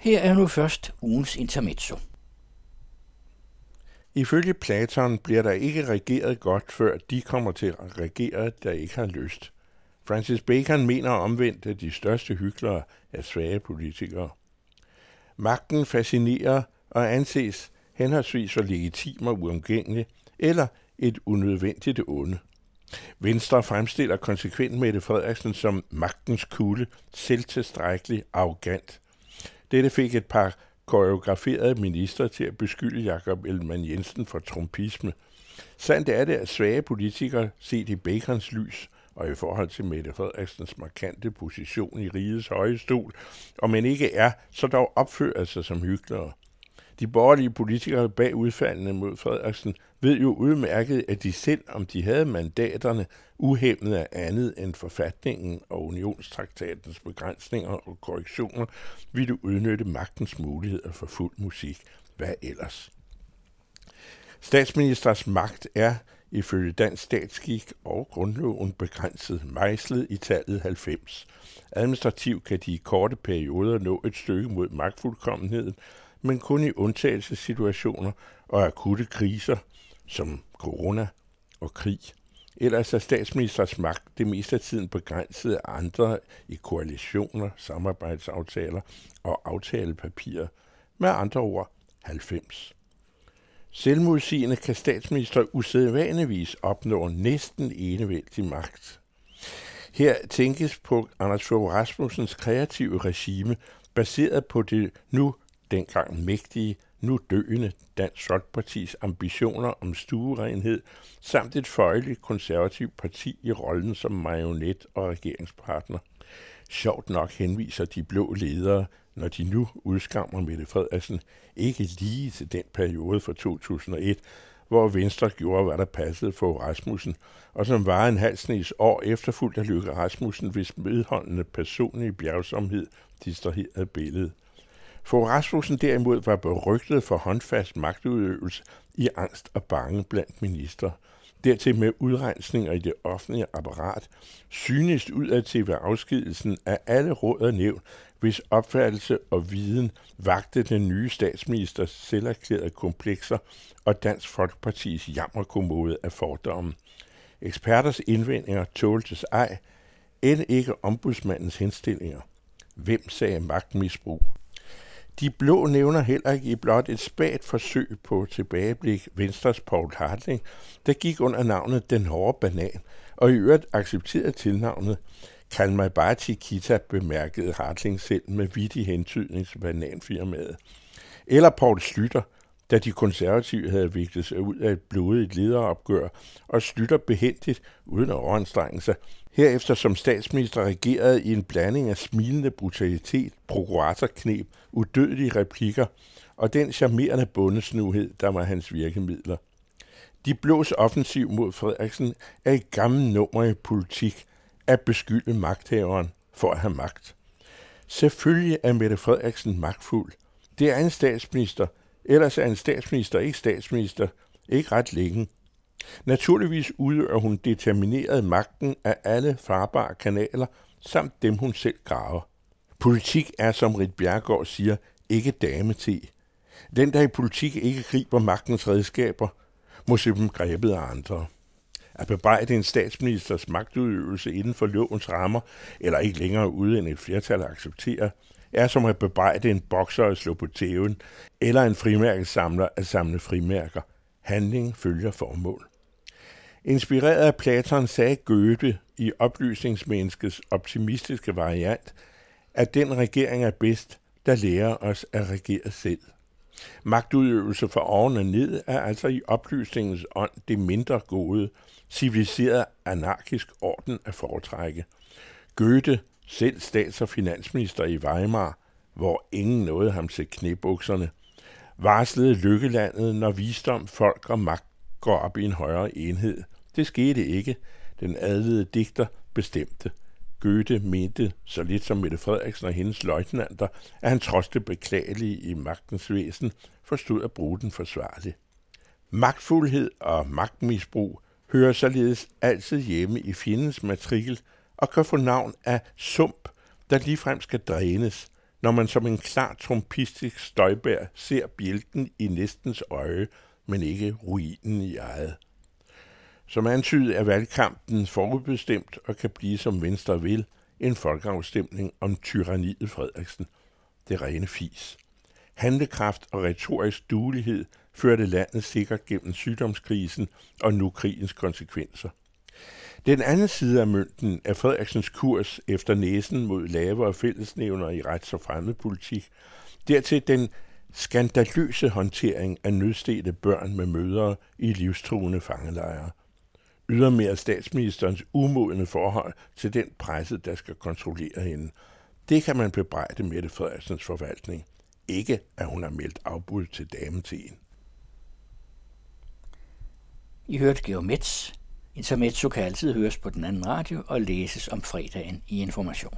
Her er nu først ugens intermezzo. Ifølge Platon bliver der ikke regeret godt, før de kommer til at regere, der ikke har lyst. Francis Bacon mener omvendt, at de største hyklere er svage politikere. Magten fascinerer og anses henholdsvis for legitim og uomgængelig, eller et unødvendigt onde. Venstre fremstiller konsekvent Mette Frederiksen som magtens kulde, selvtilstrækkelig, arrogant. Dette fik et par koreograferede minister til at beskylde Jakob Ellemann Jensen for trumpisme. Sandt er det, at svage politikere set i Bacons lys og i forhold til Mette Frederiksens markante position i rigets høje stol, og man ikke er, så dog opfører sig som hyklere. De borgerlige politikere bag udfaldene mod Frederiksen ved jo udmærket, at de selv, om de havde mandaterne, uhemmet af andet end forfatningen og unionstraktatens begrænsninger og korrektioner, ville udnytte magtens muligheder for fuld musik. Hvad ellers? Statsministers magt er, ifølge dansk statsskik og grundloven begrænset mejslet i tallet 90. Administrativt kan de i korte perioder nå et stykke mod magtfuldkommenheden, men kun i undtagelsessituationer og akutte kriser, som corona og krig. Ellers er statsministers magt det meste af tiden begrænset af andre i koalitioner, samarbejdsaftaler og aftalepapirer. Med andre ord 90. Selvmodsigende kan statsminister usædvanligvis opnå næsten enevældig magt. Her tænkes på Anders Fogh Rasmussens kreative regime, baseret på det nu dengang mægtige, nu døende Dansk Folkepartis ambitioner om stuerenhed, samt et føjeligt konservativt parti i rollen som marionet og regeringspartner. Sjovt nok henviser de blå ledere, når de nu udskammer Mette Frederiksen, ikke lige til den periode fra 2001, hvor Venstre gjorde, hvad der passede for Rasmussen, og som var en halv snes år efterfulgt af Lykke Rasmussen, hvis medholdende personlige bjergsomhed distraherede billedet. For Rasmussen derimod var berygtet for håndfast magtudøvelse i angst og bange blandt minister. Dertil med udrensninger i det offentlige apparat, synest udad til ved afskedelsen af alle råd og nævn, hvis opfattelse og viden vagte den nye statsministers selverklærede komplekser og Dansk Folkepartis jammerkommode af fordommen. Eksperters indvendinger tåltes ej, end ikke ombudsmandens henstillinger. Hvem sagde magtmisbrug? De blå nævner heller ikke i blot et spagt forsøg på tilbageblik Venstres Paul Hartling, der gik under navnet Den Hårde Banan, og i øvrigt accepterede tilnavnet Kald mig bare Chiquita, bemærkede Hartling selv med vittig hentydning til bananfirmaet. Eller Paul Slytter, da de konservative havde viklet sig ud af et blodigt lederopgør, og slutter behendigt, uden at overanstrenge sig, herefter som statsminister regerede i en blanding af smilende brutalitet, prokuratorknep, udødelige replikker og den charmerende bundesnuhed, der var hans virkemidler. De blås offensiv mod Frederiksen er et gammelt nummer i politik at beskylde magthaveren for at have magt. Selvfølgelig er Mette Frederiksen magtfuld. Det er en statsminister, ellers er en statsminister ikke statsminister, ikke ret længe. Naturligvis udøver hun determineret magten af alle farbare kanaler, samt dem hun selv graver. Politik er, som Rit Bjergård siger, ikke dame til. Den, der i politik ikke griber magtens redskaber, må se dem grebet af andre. At bebrejde en statsministers magtudøvelse inden for lovens rammer, eller ikke længere ude end et flertal accepterer, er som at bebrejde en bokser at slå på tæven, eller en frimærkesamler at samle frimærker. Handling følger formål. Inspireret af Platon sagde Goethe i oplysningsmenneskets optimistiske variant, at den regering er bedst, der lærer os at regere selv. Magtudøvelse fra oven og ned er altså i oplysningens ånd det mindre gode, civiliseret anarkisk orden at foretrække. Goethe, selv stats- og finansminister i Weimar, hvor ingen nåede ham til knæbukserne, varslede lykkelandet, når visdom, folk og magt går op i en højere enhed. Det skete ikke. Den adlede digter bestemte. Goethe mente, så lidt som Mette Frederiksen og hendes løjtnanter, at han trods det beklagelige i magtens væsen forstod at bruge den forsvarligt. Magtfuldhed og magtmisbrug hører således altid hjemme i fjendens matrikel og kan få navn af sump, der ligefrem skal drænes, når man som en klar trompistisk støjbær ser bjælken i næstens øje, men ikke ruinen i eget. Som antydet er valgkampen forudbestemt og kan blive som Venstre vil, en folkeafstemning om tyranniet Frederiksen. Det rene fis. Handlekraft og retorisk duelighed førte landet sikkert gennem sygdomskrisen og nu krigens konsekvenser. Den anden side af mønten er Frederiksens kurs efter næsen mod lavere fællesnævner i rets- og fremmedpolitik, dertil den skandaløse håndtering af nødstede børn med mødre i livstruende fangelejre. Ydermere statsministerens umodne forhold til den presse, der skal kontrollere hende. Det kan man bebrejde Mette Frederiksens forvaltning. Ikke, at hun har meldt afbud til damen. I hørte Geomets. Intermezzo kan altid høres på den anden radio og læses om fredagen i Information.